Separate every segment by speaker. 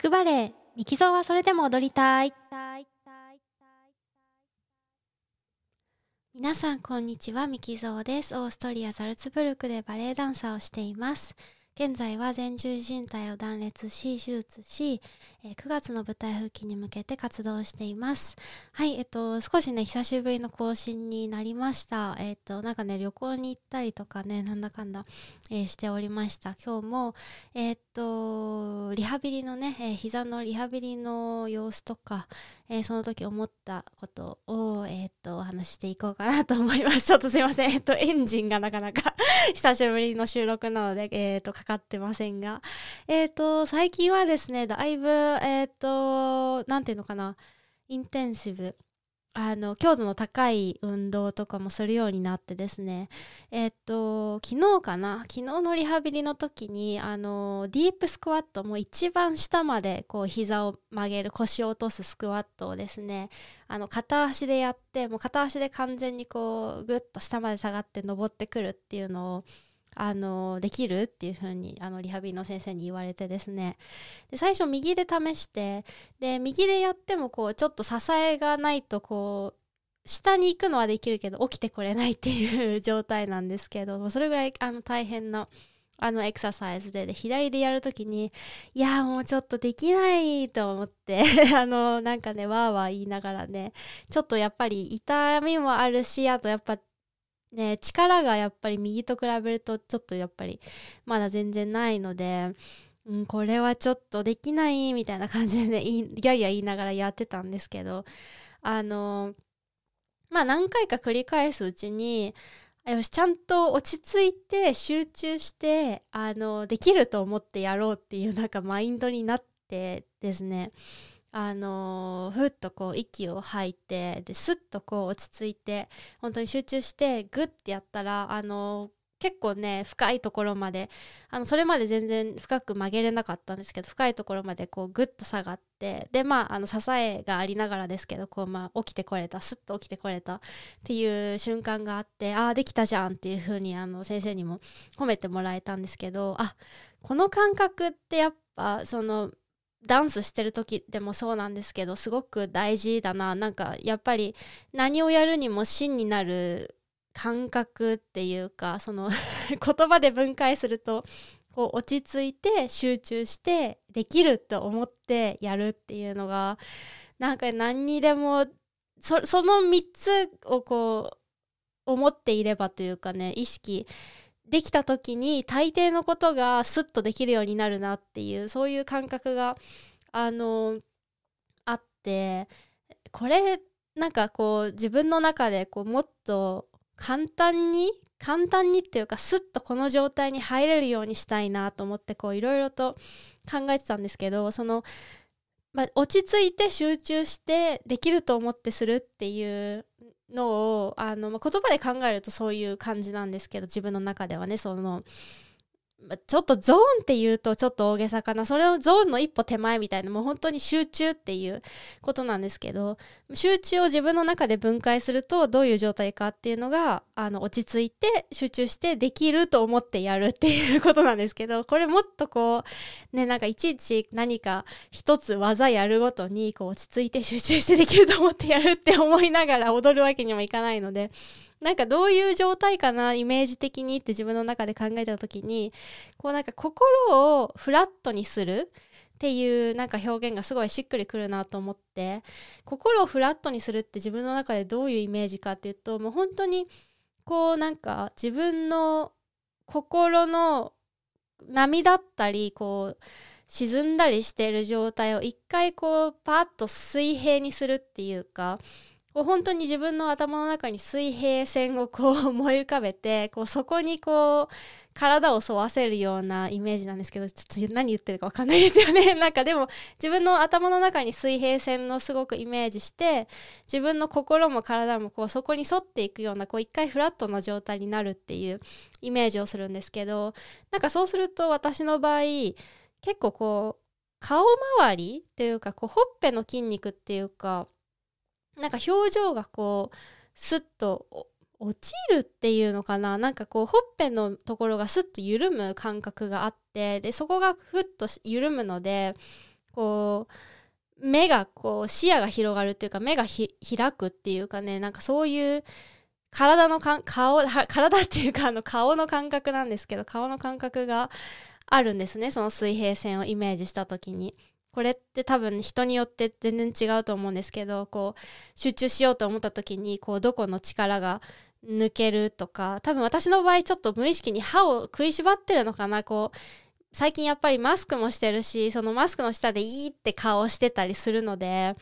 Speaker 1: 聞くバレエミキゾーはそれでも踊りたい。皆さんこんにちは。ミキゾーです。オーストリアザルツブルクでバレエダンサーをしています。現在は前十字靭帯を断裂し手術し、えー、9月の舞台復帰に向けて活動しています。はいえっと少しね久しぶりの更新になりました。えっとなんかね旅行に行ったりとかねなんだかんだ、えー、しておりました。今日もえっとリハビリのね、えー、膝のリハビリの様子とか、えー、その時思ったことをえっとお話していこうかなと思います。ちょっとすいません。えっとエンジンがなかなか 久しぶりの収録なのでえっとかってませんが、えっ、ー、と、最近はですね、だいぶ、えっ、ー、と、なんていうのかな、インテンシブ、あの、強度の高い運動とかもするようになってですね、えっ、と、昨日かな、昨日のリハビリの時に、あの、ディープスクワット、も一番下まで、こう、膝を曲げる、腰を落とすスクワットをですね、あの、片足でやって、もう片足で完全にこう、ぐっと下まで下がって登ってくるっていうのを、あのできるっていう風にあのリハビリの先生に言われてですね。で最初右で試してで右でやってもこうちょっと支えがないとこう下に行くのはできるけど起きてこれないっていう状態なんですけどそれぐらいあの大変なあのエクササイズでで左でやるときにいやもうちょっとできないと思って あのなんかねわーわー言いながらねちょっとやっぱり痛みもあるしあとやっぱね、力がやっぱり右と比べるとちょっとやっぱりまだ全然ないので、うん、これはちょっとできないみたいな感じでね、いやいや言いながらやってたんですけど、あの、まあ何回か繰り返すうちに、よし、ちゃんと落ち着いて集中して、あの、できると思ってやろうっていうなんかマインドになってですね、あのふっとこう息を吐いてですっとこう落ち着いて本当に集中してグッてやったらあの結構ね深いところまであのそれまで全然深く曲げれなかったんですけど深いところまでこうグッと下がってでまああの支えがありながらですけどこうまあ起きてこれたスッと起きてこれたっていう瞬間があってああできたじゃんっていう風にあの先生にも褒めてもらえたんですけどあこの感覚ってやっぱそのダンスしてる時でもそうなんですけどすごく大事だな。なんかやっぱり何をやるにも芯になる感覚っていうかその 言葉で分解すると落ち着いて集中してできると思ってやるっていうのがなんか何にでもその3つをこう思っていればというかね意識できた時に大抵のことがスッとできるようになるなっていうそういう感覚があのあってこれなんかこう自分の中でこうもっと簡単に簡単にっていうかスッとこの状態に入れるようにしたいなと思ってこういろいろと考えてたんですけどその、まあ、落ち着いて集中してできると思ってするっていうのをあの、まあ、言葉で考えるとそういう感じなんですけど自分の中ではねそのちょっとゾーンって言うとちょっと大げさかな。それをゾーンの一歩手前みたいな、もう本当に集中っていうことなんですけど、集中を自分の中で分解するとどういう状態かっていうのが、あの、落ち着いて集中してできると思ってやるっていうことなんですけど、これもっとこう、ね、なんかいちいち何か一つ技やるごとに、こう落ち着いて集中してできると思ってやるって思いながら踊るわけにもいかないので、なんかどういう状態かなイメージ的にって自分の中で考えた時にこうなんか心をフラットにするっていうなんか表現がすごいしっくりくるなと思って心をフラットにするって自分の中でどういうイメージかっていうともう本当にこうなんか自分の心の波だったりこう沈んだりしている状態を一回こうパッと水平にするっていうかこう本当に自分の頭の中に水平線をこう思い浮かべてこうそこにこう体を沿わせるようなイメージなんですけどちょっと何言ってるか分かんないですよね。なんかでも自分の頭の中に水平線のすごくイメージして自分の心も体もこうそこに沿っていくようなこう一回フラットな状態になるっていうイメージをするんですけどなんかそうすると私の場合結構こう顔周りっていうかこうほっぺの筋肉っていうかなんか表情がこうスッと落ちるっていうのかな？なんかこうほっぺのところがスッと緩む感覚があってでそこがふっと緩むのでこう目がこう視野が広がるっていうか目が開くっていうかねなんかそういう体のか顔体っていうかあの顔の感覚なんですけど顔の感覚があるんですねその水平線をイメージした時に。これって多分人によって全然違うと思うんですけどこう集中しようと思った時にこうどこの力が抜けるとか多分私の場合ちょっと無意識に歯を食いしばってるのかな。こう最近やっぱりマスクもしてるしそのマスクの下でいいって顔してたりするので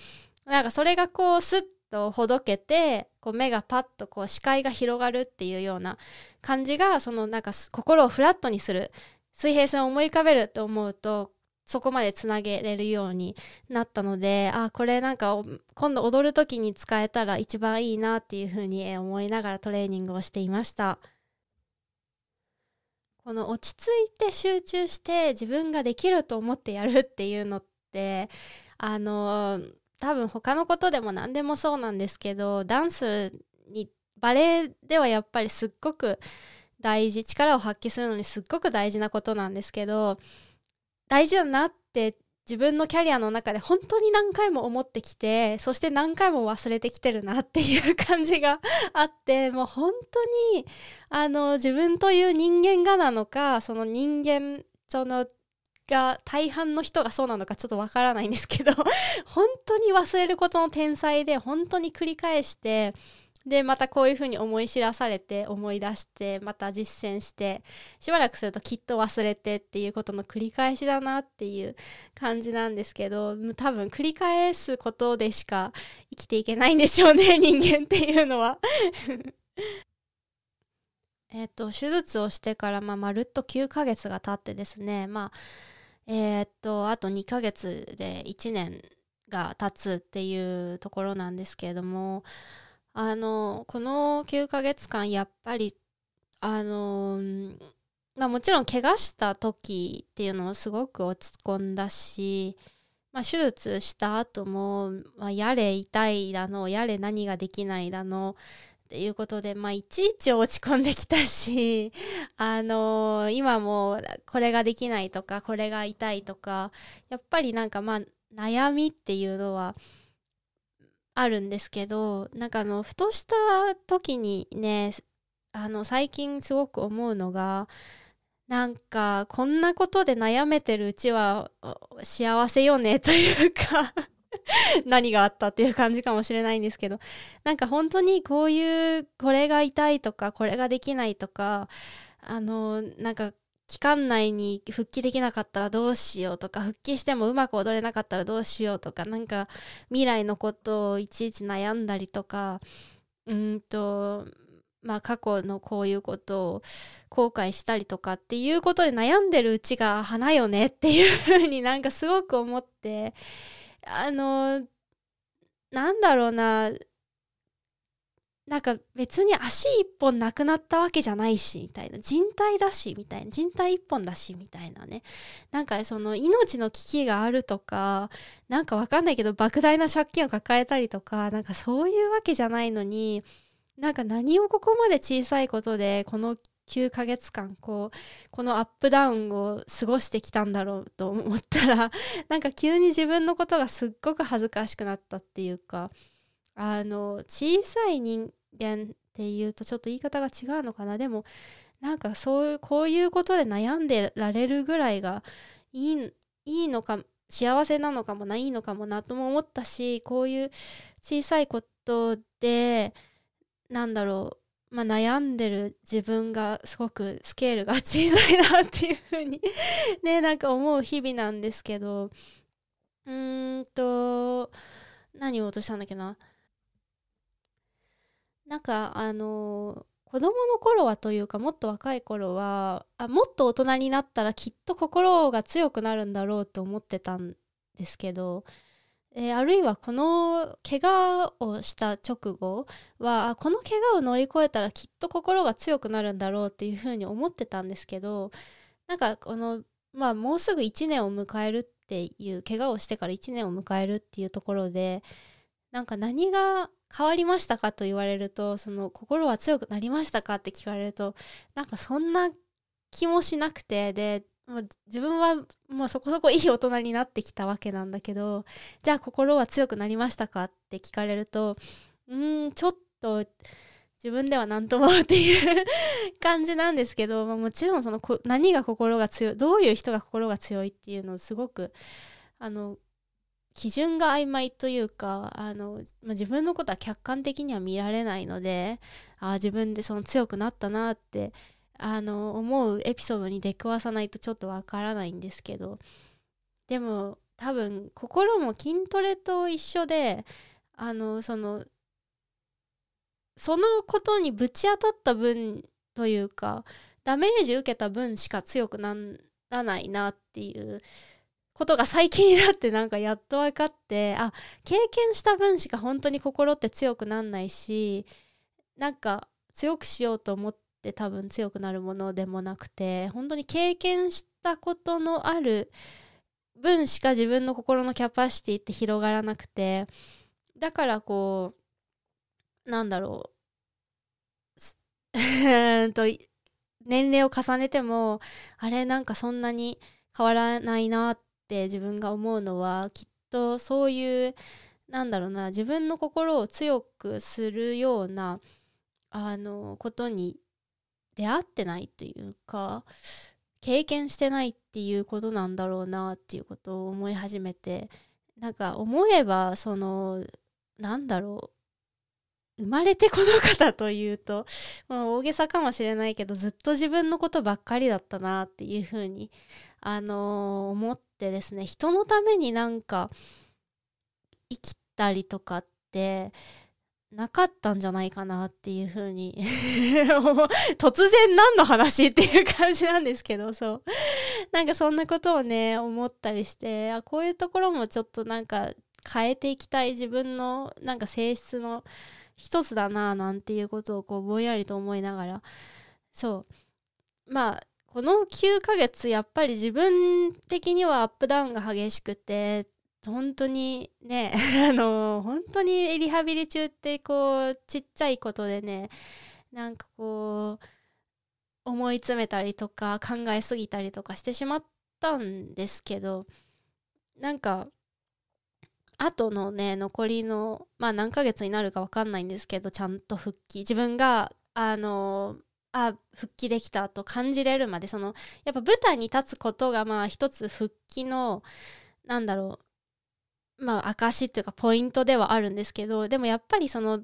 Speaker 1: なんかそれがこうスッとほどけてこう目がパッとこう視界が広がるっていうような感じがそのなんか心をフラットにする水平線を思い浮かべると思うとそこまでつなげれるようになったのであこれなんか今度踊る時に使えたら一番いいなっていうふうに思いながらトレーニングをしていました。この落ち着いて集中して自分ができると思ってやるっていうのってあの多分他のことでも何でもそうなんですけどダンスにバレエではやっぱりすっごく大事力を発揮するのにすっごく大事なことなんですけど大事だなって自分のキャリアの中で本当に何回も思ってきてそして何回も忘れてきてるなっていう感じがあってもう本当にあの自分という人間がなのかその人間そのが大半の人がそうなのかちょっとわからないんですけど 本当に忘れることの天才で本当に繰り返してでまたこういうふうに思い知らされて思い出してまた実践してしばらくするときっと忘れてっていうことの繰り返しだなっていう感じなんですけど多分繰り返すことでしか生きていけないんでしょうね 人間っていうのは。えっと手術をしてから、まあ、まるっと9ヶ月が経ってですねまあえー、っとあと2ヶ月で1年が経つっていうところなんですけれどもあのこの9ヶ月間やっぱりあのまあもちろん怪我した時っていうのはすごく落ち込んだし、まあ、手術した後も、まあ、やれ痛いだのやれ何ができないだのっていうことで、まあ、いちいち落ち込んできたし、あのー、今もこれができないとかこれが痛いとかやっぱりなんかまあ悩みっていうのはあるんですけどなんかあのふとした時にねあの最近すごく思うのがなんかこんなことで悩めてるうちは幸せよね というか何があったっていう感じかもしれないんですけどなんか本当にこういうこれが痛いとかこれができないとかあのなんか期間内に復帰できなかったらどうしようとか復帰してもうまく踊れなかったらどうしようとかなんか未来のことをいちいち悩んだりとかうんとまあ過去のこういうことを後悔したりとかっていうことで悩んでるうちが花よねっていうふうになんかすごく思ってあのなんだろうななんか別に足一本なくなったわけじゃないしみたいな。人体だしみたいな。人体一本だしみたいなね。なんかその命の危機があるとかなんかわかんないけど莫大な借金を抱えたりとかなんかそういうわけじゃないのになんか何をここまで小さいことでこの9ヶ月間こうこのアップダウンを過ごしてきたんだろうと思ったらなんか急に自分のことがすっごく恥ずかしくなったっていうかあの小さい人間っていうとちょっと言い方が違うのかな。でもなんかそういうこういうことで悩んでられるぐらいがいいいいのか幸せなのかもないいのかもなとも思ったしこういう小さいことでなんだろう、まあ、悩んでる自分がすごくスケールが小さいなっていうふうにねなんか思う日々なんですけど。うーんと何を落としたんだっけな。なんかあの子供の頃はというかもっと若い頃はあもっと大人になったらきっと心が強くなるんだろうと思ってたんですけど、えー、あるいはこの怪我をした直後はこの怪我を乗り越えたらきっと心が強くなるんだろうっていうふうに思ってたんですけどなんかこのまあもうすぐ1年を迎えるっていう怪我をしてから1年を迎えるっていうところでなんか何が変わりましたか？と言われるとその心は強くなりましたか？って聞かれるとなんかそんな気もしなくてでも自分はもうそこそこいい大人になってきたわけなんだけどじゃあ心は強くなりましたか？って聞かれるとうんちょっと自分では何ともっていう感じなんですけど、まあ、もちろんその何が心が強いどういう人が心が強いっていうのをすごくあの基準が曖昧というかあの、まあ、自分のことは客観的には見られないのであ自分でその強くなったなってあの思うエピソードに出くわさないとちょっとわからないんですけど。でも多分心も筋トレと一緒であのそのそのことにぶち当たった分というかダメージ受けた分しか強くならないなっていうことが最近になってなんかやっと分かってあ経験した分しか本当に心って強くなんないしなんか強くしようと思って多分強くなるものでもなくて本当に経験したことのある分しか自分の心のキャパシティって広がらなくてだからこうなんだろう と年齢を重ねてもあれなんかそんなに変わらないなって自分が思うのはきっとそういうなんだろうな自分の心を強くするようなあのことに出会ってないというか経験してないっていうことなんだろうなっていうことを思い始めてなんか思えばそのなんだろう生まれてこの方というと、まあ、大げさかもしれないけどずっと自分のことばっかりだったなっていうふうに、あのー、思ってですね人のためになんか生きたりとかってなかったんじゃないかなっていうふうに 突然何の話っていう感じなんですけどそう。なんかそんなことをね思ったりしてあこういうところもちょっとなんか変えていきたい自分のなんか性質の一つだななんていうことをこうぼんやりと思いながらそう。まあこの9ヶ月やっぱり自分的にはアップダウンが激しくて本当にね あの本当にリハビリ中ってこうちっちゃいことでねなんかこう思い詰めたりとか考えすぎたりとかしてしまったんですけどなんかあとのね残りのまあ何ヶ月になるか分かんないんですけどちゃんと復帰。自分があのあ復帰できたと感じれるまでそのやっぱ舞台に立つことがまあ一つ復帰のなんだろうまあ証っていうかポイントではあるんですけどでもやっぱりその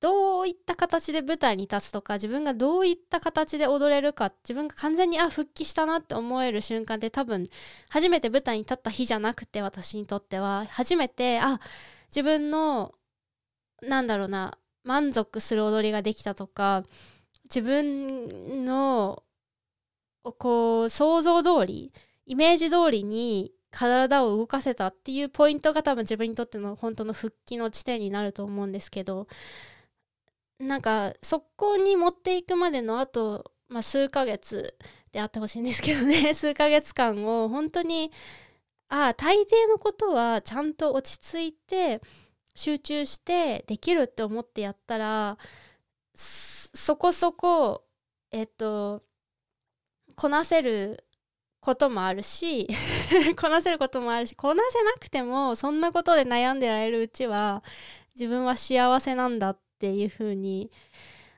Speaker 1: どういった形で舞台に立つとか自分がどういった形で踊れるか自分が完全にあ復帰したなって思える瞬間って多分初めて舞台に立った日じゃなくて私にとっては。初めてあ自分のなんだろうな満足する踊りができたとか自分のこう想像通りイメージ通りに体を動かせたっていうポイントが多分自分にとっての本当の復帰の地点になると思うんですけどなんかそこに持っていくまでのあと、まあ、数ヶ月であってほしいんですけどね。数ヶ月間を本当にああ大抵のことはちゃんと落ち着いて集中してできるって思ってやったらそこそこえっとこなせることもあるし こなせることもあるしこなせなくてもそんなことで悩んでられるうちは自分は幸せなんだっていう風に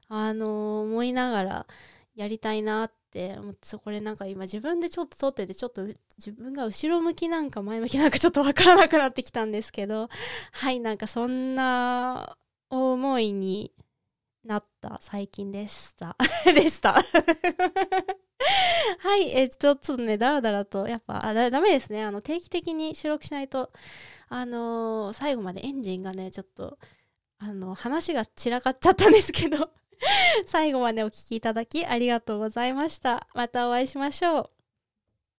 Speaker 1: あの思いながらやりたいなってってこれなんか今自分でちょっと撮っててちょっと自分が後ろ向きなんか前向きなんかちょっとわからなくなってきたんですけど はいなんかそんな思いになった最近でした。でした。はい、えちょっとね、だらだらと、やっぱ、あだダメですね。あの、定期的に収録しないと、あのー、最後までエンジンがね、ちょっと、あの話が散らかっちゃったんですけど。最後までお聴きいただきありがとうございました。またお会いしましょう。